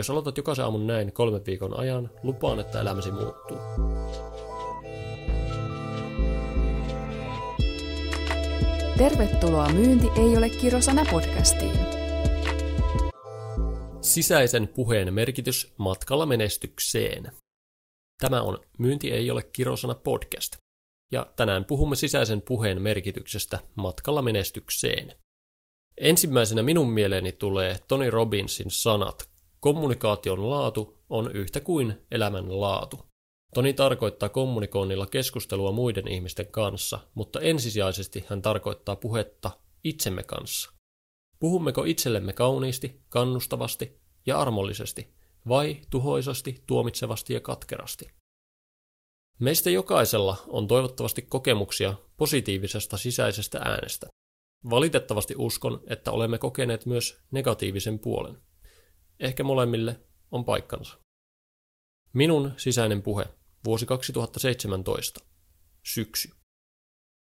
Jos aloitat jokaisen aamun näin kolmen viikon ajan, lupaan, että elämäsi muuttuu. Tervetuloa Myynti ei ole kirosana podcastiin. Sisäisen puheen merkitys matkalla menestykseen. Tämä on Myynti ei ole kirosana podcast. Ja tänään puhumme sisäisen puheen merkityksestä matkalla menestykseen. Ensimmäisenä minun mieleeni tulee Tony Robbinsin sanat Kommunikaation laatu on yhtä kuin elämän laatu. Toni tarkoittaa kommunikoinnilla keskustelua muiden ihmisten kanssa, mutta ensisijaisesti hän tarkoittaa puhetta itsemme kanssa. Puhummeko itsellemme kauniisti, kannustavasti ja armollisesti, vai tuhoisasti, tuomitsevasti ja katkerasti? Meistä jokaisella on toivottavasti kokemuksia positiivisesta sisäisestä äänestä. Valitettavasti uskon, että olemme kokeneet myös negatiivisen puolen. Ehkä molemmille on paikkansa. Minun sisäinen puhe, vuosi 2017, syksy.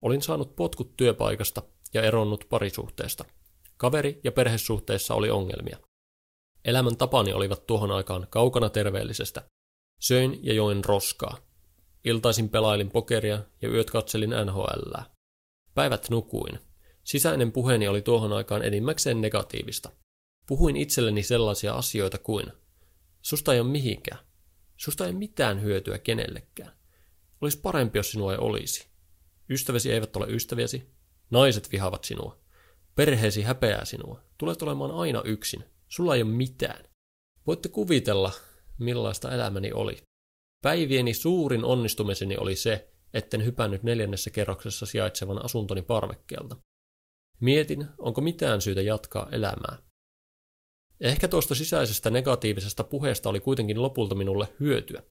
Olin saanut potkut työpaikasta ja eronnut parisuhteesta. Kaveri- ja perhesuhteissa oli ongelmia. Elämän tapani olivat tuohon aikaan kaukana terveellisestä. Söin ja join roskaa. Iltaisin pelailin pokeria ja yöt katselin NHL. Päivät nukuin. Sisäinen puheeni oli tuohon aikaan enimmäkseen negatiivista – Puhuin itselleni sellaisia asioita kuin, susta ei ole mihinkään, susta ei mitään hyötyä kenellekään. Olisi parempi, jos sinua ei olisi. Ystäväsi eivät ole ystäviäsi, naiset vihaavat sinua, perheesi häpeää sinua, tulet olemaan aina yksin, sulla ei ole mitään. Voitte kuvitella, millaista elämäni oli. Päivieni suurin onnistumiseni oli se, etten hypännyt neljännessä kerroksessa sijaitsevan asuntoni parvekkeelta. Mietin, onko mitään syytä jatkaa elämää. Ehkä tuosta sisäisestä negatiivisesta puheesta oli kuitenkin lopulta minulle hyötyä.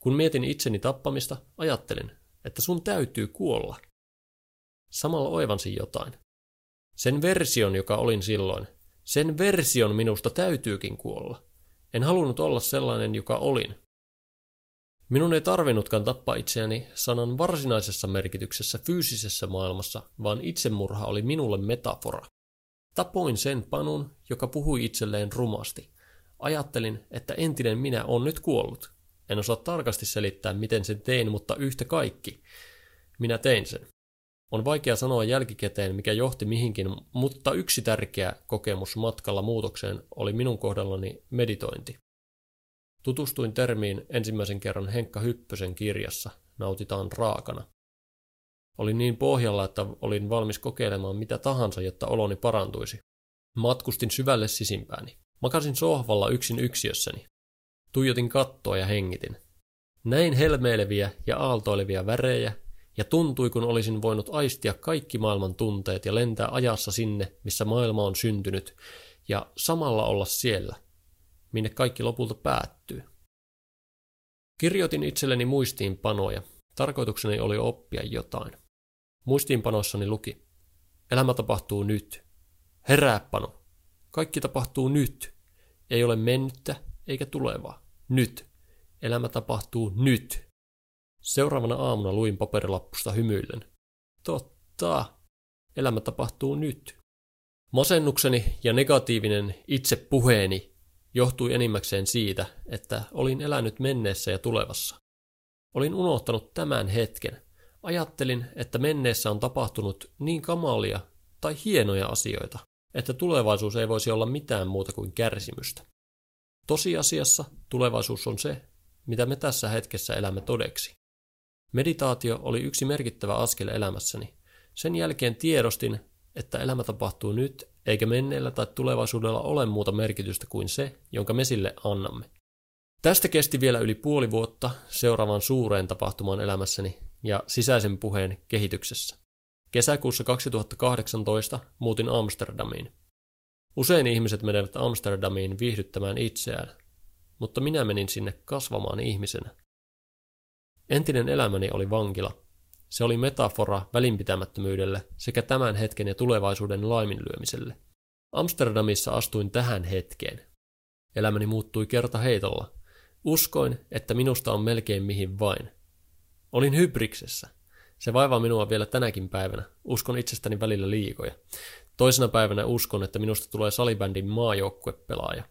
Kun mietin itseni tappamista, ajattelin, että sun täytyy kuolla. Samalla oivansin jotain. Sen version, joka olin silloin, sen version minusta täytyykin kuolla. En halunnut olla sellainen, joka olin. Minun ei tarvinnutkaan tappaa itseäni sanan varsinaisessa merkityksessä fyysisessä maailmassa, vaan itsemurha oli minulle metafora. Tapoin sen panun, joka puhui itselleen rumasti. Ajattelin, että entinen minä on nyt kuollut. En osaa tarkasti selittää, miten sen tein, mutta yhtä kaikki. Minä tein sen. On vaikea sanoa jälkikäteen, mikä johti mihinkin, mutta yksi tärkeä kokemus matkalla muutokseen oli minun kohdallani meditointi. Tutustuin termiin ensimmäisen kerran Henkka Hyppösen kirjassa Nautitaan raakana. Olin niin pohjalla, että olin valmis kokeilemaan mitä tahansa, jotta oloni parantuisi. Matkustin syvälle sisimpääni. Makasin sohvalla yksin yksiössäni. Tuijotin kattoa ja hengitin. Näin helmeileviä ja aaltoilevia värejä, ja tuntui, kun olisin voinut aistia kaikki maailman tunteet ja lentää ajassa sinne, missä maailma on syntynyt, ja samalla olla siellä, minne kaikki lopulta päättyy. Kirjoitin itselleni muistiinpanoja. Tarkoitukseni oli oppia jotain. Muistiinpanoissani luki. Elämä tapahtuu nyt. Herää pano. Kaikki tapahtuu nyt. Ei ole mennyttä eikä tulevaa. Nyt. Elämä tapahtuu nyt. Seuraavana aamuna luin paperilappusta hymyillen. Totta. Elämä tapahtuu nyt. Masennukseni ja negatiivinen itsepuheeni johtui enimmäkseen siitä, että olin elänyt menneessä ja tulevassa. Olin unohtanut tämän hetken, Ajattelin, että menneessä on tapahtunut niin kamalia tai hienoja asioita, että tulevaisuus ei voisi olla mitään muuta kuin kärsimystä. Tosiasiassa tulevaisuus on se, mitä me tässä hetkessä elämme todeksi. Meditaatio oli yksi merkittävä askel elämässäni. Sen jälkeen tiedostin, että elämä tapahtuu nyt, eikä menneellä tai tulevaisuudella ole muuta merkitystä kuin se, jonka me sille annamme. Tästä kesti vielä yli puoli vuotta seuraavaan suureen tapahtumaan elämässäni, ja sisäisen puheen kehityksessä. Kesäkuussa 2018 muutin Amsterdamiin. Usein ihmiset menevät Amsterdamiin viihdyttämään itseään, mutta minä menin sinne kasvamaan ihmisenä. Entinen elämäni oli vankila. Se oli metafora välinpitämättömyydelle sekä tämän hetken ja tulevaisuuden laiminlyömiselle. Amsterdamissa astuin tähän hetkeen. Elämäni muuttui kerta heitolla. Uskoin, että minusta on melkein mihin vain – Olin hybriksessä. Se vaivaa minua vielä tänäkin päivänä. Uskon itsestäni välillä liikoja. Toisena päivänä uskon, että minusta tulee salibändin maajoukkuepelaaja.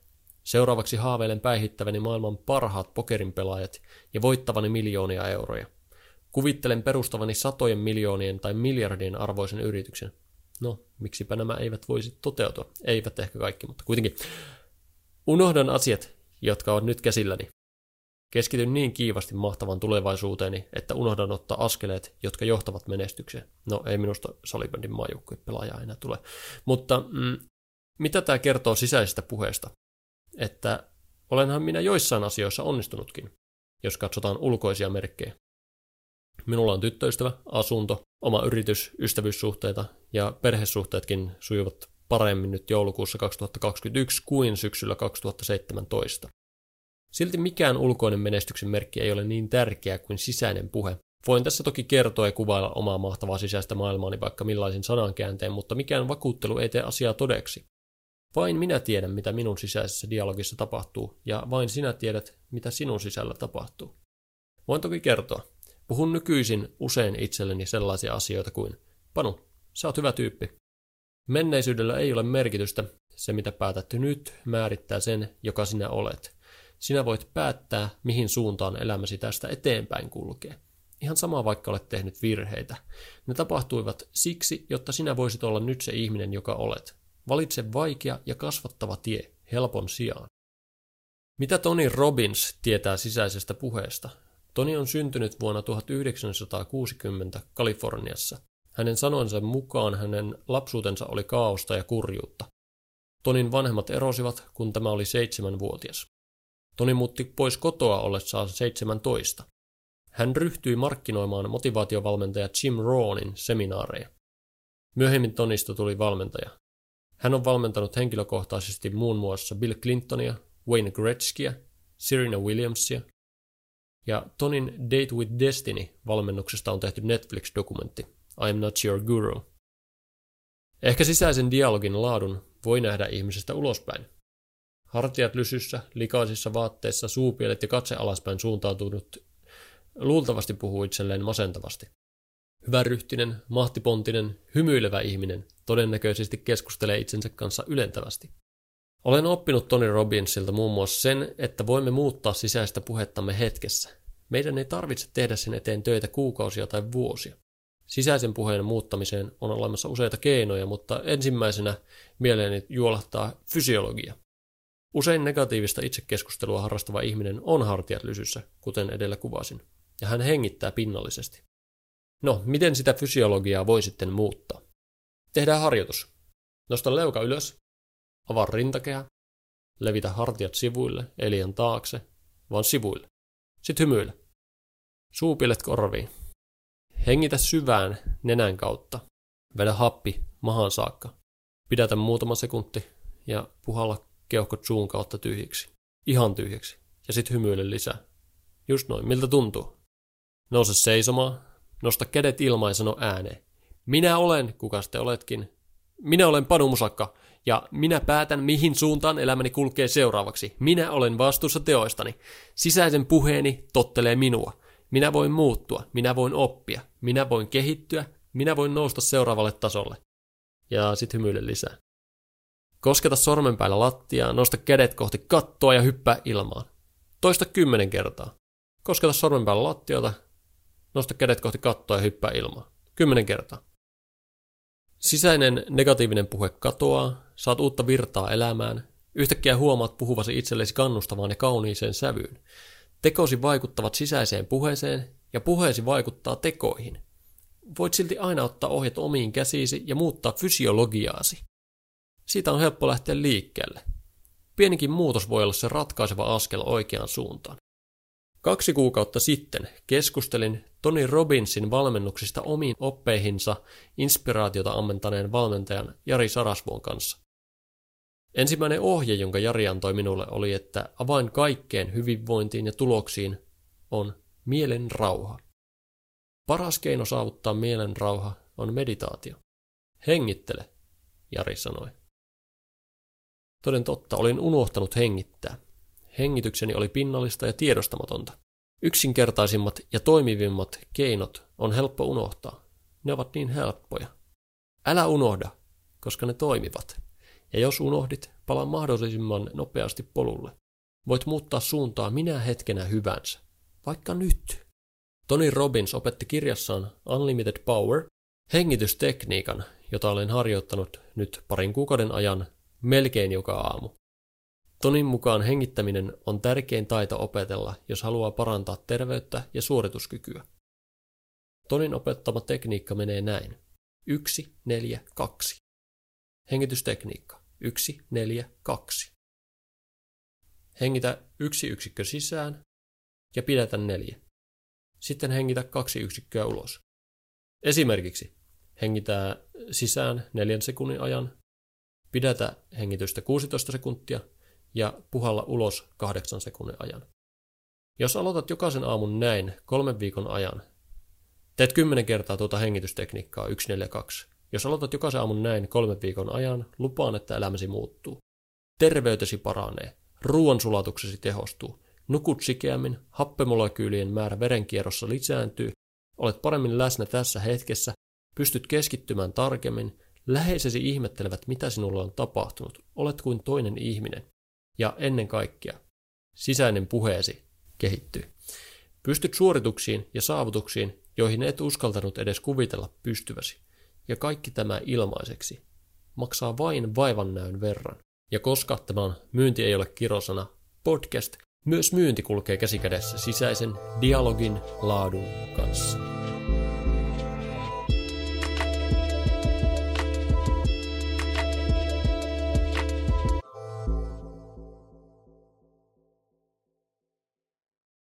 Seuraavaksi haaveilen päihittäväni maailman parhaat pokerin pelaajat ja voittavani miljoonia euroja. Kuvittelen perustavani satojen miljoonien tai miljardien arvoisen yrityksen. No, miksipä nämä eivät voisi toteutua? Eivät ehkä kaikki, mutta kuitenkin. Unohdan asiat, jotka on nyt käsilläni. Keskityn niin kiivasti mahtavan tulevaisuuteeni, että unohdan ottaa askeleet, jotka johtavat menestykseen. No ei minusta salibändin maajoukkueen pelaaja enää tule. Mutta mm, mitä tämä kertoo sisäisestä puheesta? Että olenhan minä joissain asioissa onnistunutkin, jos katsotaan ulkoisia merkkejä. Minulla on tyttöystävä, asunto, oma yritys, ystävyyssuhteita ja perhesuhteetkin sujuvat paremmin nyt joulukuussa 2021 kuin syksyllä 2017. Silti mikään ulkoinen menestyksen merkki ei ole niin tärkeä kuin sisäinen puhe. Voin tässä toki kertoa ja kuvailla omaa mahtavaa sisäistä maailmaani vaikka millaisin sanankäänteen, mutta mikään vakuuttelu ei tee asiaa todeksi. Vain minä tiedän, mitä minun sisäisessä dialogissa tapahtuu, ja vain sinä tiedät, mitä sinun sisällä tapahtuu. Voin toki kertoa. Puhun nykyisin usein itselleni sellaisia asioita kuin, Panu, sä oot hyvä tyyppi. Menneisyydellä ei ole merkitystä, se mitä päätät nyt määrittää sen, joka sinä olet. Sinä voit päättää, mihin suuntaan elämäsi tästä eteenpäin kulkee. Ihan sama vaikka olet tehnyt virheitä. Ne tapahtuivat siksi, jotta sinä voisit olla nyt se ihminen, joka olet. Valitse vaikea ja kasvattava tie helpon sijaan. Mitä Tony Robbins tietää sisäisestä puheesta? Toni on syntynyt vuonna 1960 Kaliforniassa. Hänen sanonsa mukaan hänen lapsuutensa oli kaaosta ja kurjuutta. Tonin vanhemmat erosivat, kun tämä oli seitsemänvuotias. Toni muutti pois kotoa ollessaan 17. Hän ryhtyi markkinoimaan motivaatiovalmentaja Jim Rohnin seminaareja. Myöhemmin Tonista tuli valmentaja. Hän on valmentanut henkilökohtaisesti muun muassa Bill Clintonia, Wayne Gretzkyä, Serena Williamsia, ja Tonin Date with Destiny valmennuksesta on tehty Netflix-dokumentti I'm Not Your Guru. Ehkä sisäisen dialogin laadun voi nähdä ihmisestä ulospäin. Hartiat lysyssä, likaisissa vaatteissa, suupielet ja katse alaspäin suuntautunut luultavasti puhuu itselleen masentavasti. Hyväryhtinen, mahtipontinen, hymyilevä ihminen todennäköisesti keskustelee itsensä kanssa ylentävästi. Olen oppinut Tony Robbinsilta muun muassa sen, että voimme muuttaa sisäistä puhettamme hetkessä. Meidän ei tarvitse tehdä sen eteen töitä kuukausia tai vuosia. Sisäisen puheen muuttamiseen on olemassa useita keinoja, mutta ensimmäisenä mieleeni juolahtaa fysiologia. Usein negatiivista itsekeskustelua harrastava ihminen on hartiat lysyssä, kuten edellä kuvasin, ja hän hengittää pinnallisesti. No, miten sitä fysiologiaa voi sitten muuttaa? Tehdään harjoitus. Nosta leuka ylös, avaa rintakehä, levitä hartiat sivuille, elian taakse, vaan sivuille. Sitten hymyile. Suupielet korviin. Hengitä syvään nenän kautta. Vedä happi mahan saakka. Pidätä muutama sekunti ja puhalla keuhkot suun kautta tyhjiksi. Ihan tyhjäksi. Ja sitten hymyile lisää. Just noin. Miltä tuntuu? Nouse seisomaan. Nosta kädet ilmaan ja sano ääneen. Minä olen, kuka te oletkin. Minä olen Panu Musakka ja minä päätän, mihin suuntaan elämäni kulkee seuraavaksi. Minä olen vastuussa teoistani. Sisäisen puheeni tottelee minua. Minä voin muuttua, minä voin oppia, minä voin kehittyä, minä voin nousta seuraavalle tasolle. Ja sit hymyile lisää. Kosketa sormenpäällä lattiaa, nosta kädet kohti kattoa ja hyppää ilmaan. Toista kymmenen kertaa. Kosketa sormenpäällä lattiota, nosta kädet kohti kattoa ja hyppää ilmaan. Kymmenen kertaa. Sisäinen negatiivinen puhe katoaa, saat uutta virtaa elämään, yhtäkkiä huomaat puhuvasi itsellesi kannustavaan ja kauniiseen sävyyn. Tekosi vaikuttavat sisäiseen puheeseen ja puheesi vaikuttaa tekoihin. Voit silti aina ottaa ohjat omiin käsiisi ja muuttaa fysiologiaasi. Siitä on helppo lähteä liikkeelle. Pienikin muutos voi olla se ratkaiseva askel oikeaan suuntaan. Kaksi kuukautta sitten keskustelin Tony Robbinsin valmennuksista omiin oppeihinsa inspiraatiota ammentaneen valmentajan Jari Sarasvuon kanssa. Ensimmäinen ohje, jonka Jari antoi minulle, oli, että avain kaikkeen hyvinvointiin ja tuloksiin on mielen rauha. Paras keino saavuttaa mielen rauha on meditaatio. Hengittele, Jari sanoi. Toden totta, olin unohtanut hengittää. Hengitykseni oli pinnallista ja tiedostamatonta. Yksinkertaisimmat ja toimivimmat keinot on helppo unohtaa. Ne ovat niin helppoja. Älä unohda, koska ne toimivat. Ja jos unohdit, palaa mahdollisimman nopeasti polulle. Voit muuttaa suuntaa minä hetkenä hyvänsä. Vaikka nyt. Tony Robbins opetti kirjassaan Unlimited Power hengitystekniikan, jota olen harjoittanut nyt parin kuukauden ajan melkein joka aamu. Tonin mukaan hengittäminen on tärkein taito opetella, jos haluaa parantaa terveyttä ja suorituskykyä. Tonin opettama tekniikka menee näin. 1, 4, 2. Hengitystekniikka. 1, 4, 2. Hengitä yksi yksikkö sisään ja pidätä neljä. Sitten hengitä kaksi yksikköä ulos. Esimerkiksi hengitä sisään neljän sekunnin ajan, pidätä hengitystä 16 sekuntia ja puhalla ulos kahdeksan sekunnin ajan. Jos aloitat jokaisen aamun näin kolmen viikon ajan, teet kymmenen kertaa tuota hengitystekniikkaa 142. Jos aloitat jokaisen aamun näin kolmen viikon ajan, lupaan, että elämäsi muuttuu. Terveytesi paranee, ruoansulatuksesi tehostuu, nukut sikeämmin, happemolekyylien määrä verenkierrossa lisääntyy, olet paremmin läsnä tässä hetkessä, pystyt keskittymään tarkemmin, läheisesi ihmettelevät, mitä sinulle on tapahtunut, olet kuin toinen ihminen. Ja ennen kaikkea, sisäinen puheesi kehittyy. Pystyt suorituksiin ja saavutuksiin, joihin et uskaltanut edes kuvitella pystyväsi. Ja kaikki tämä ilmaiseksi. Maksaa vain vaivannäön verran. Ja koska tämä on myynti ei ole kirosana podcast, myös myynti kulkee käsikädessä sisäisen dialogin laadun kanssa.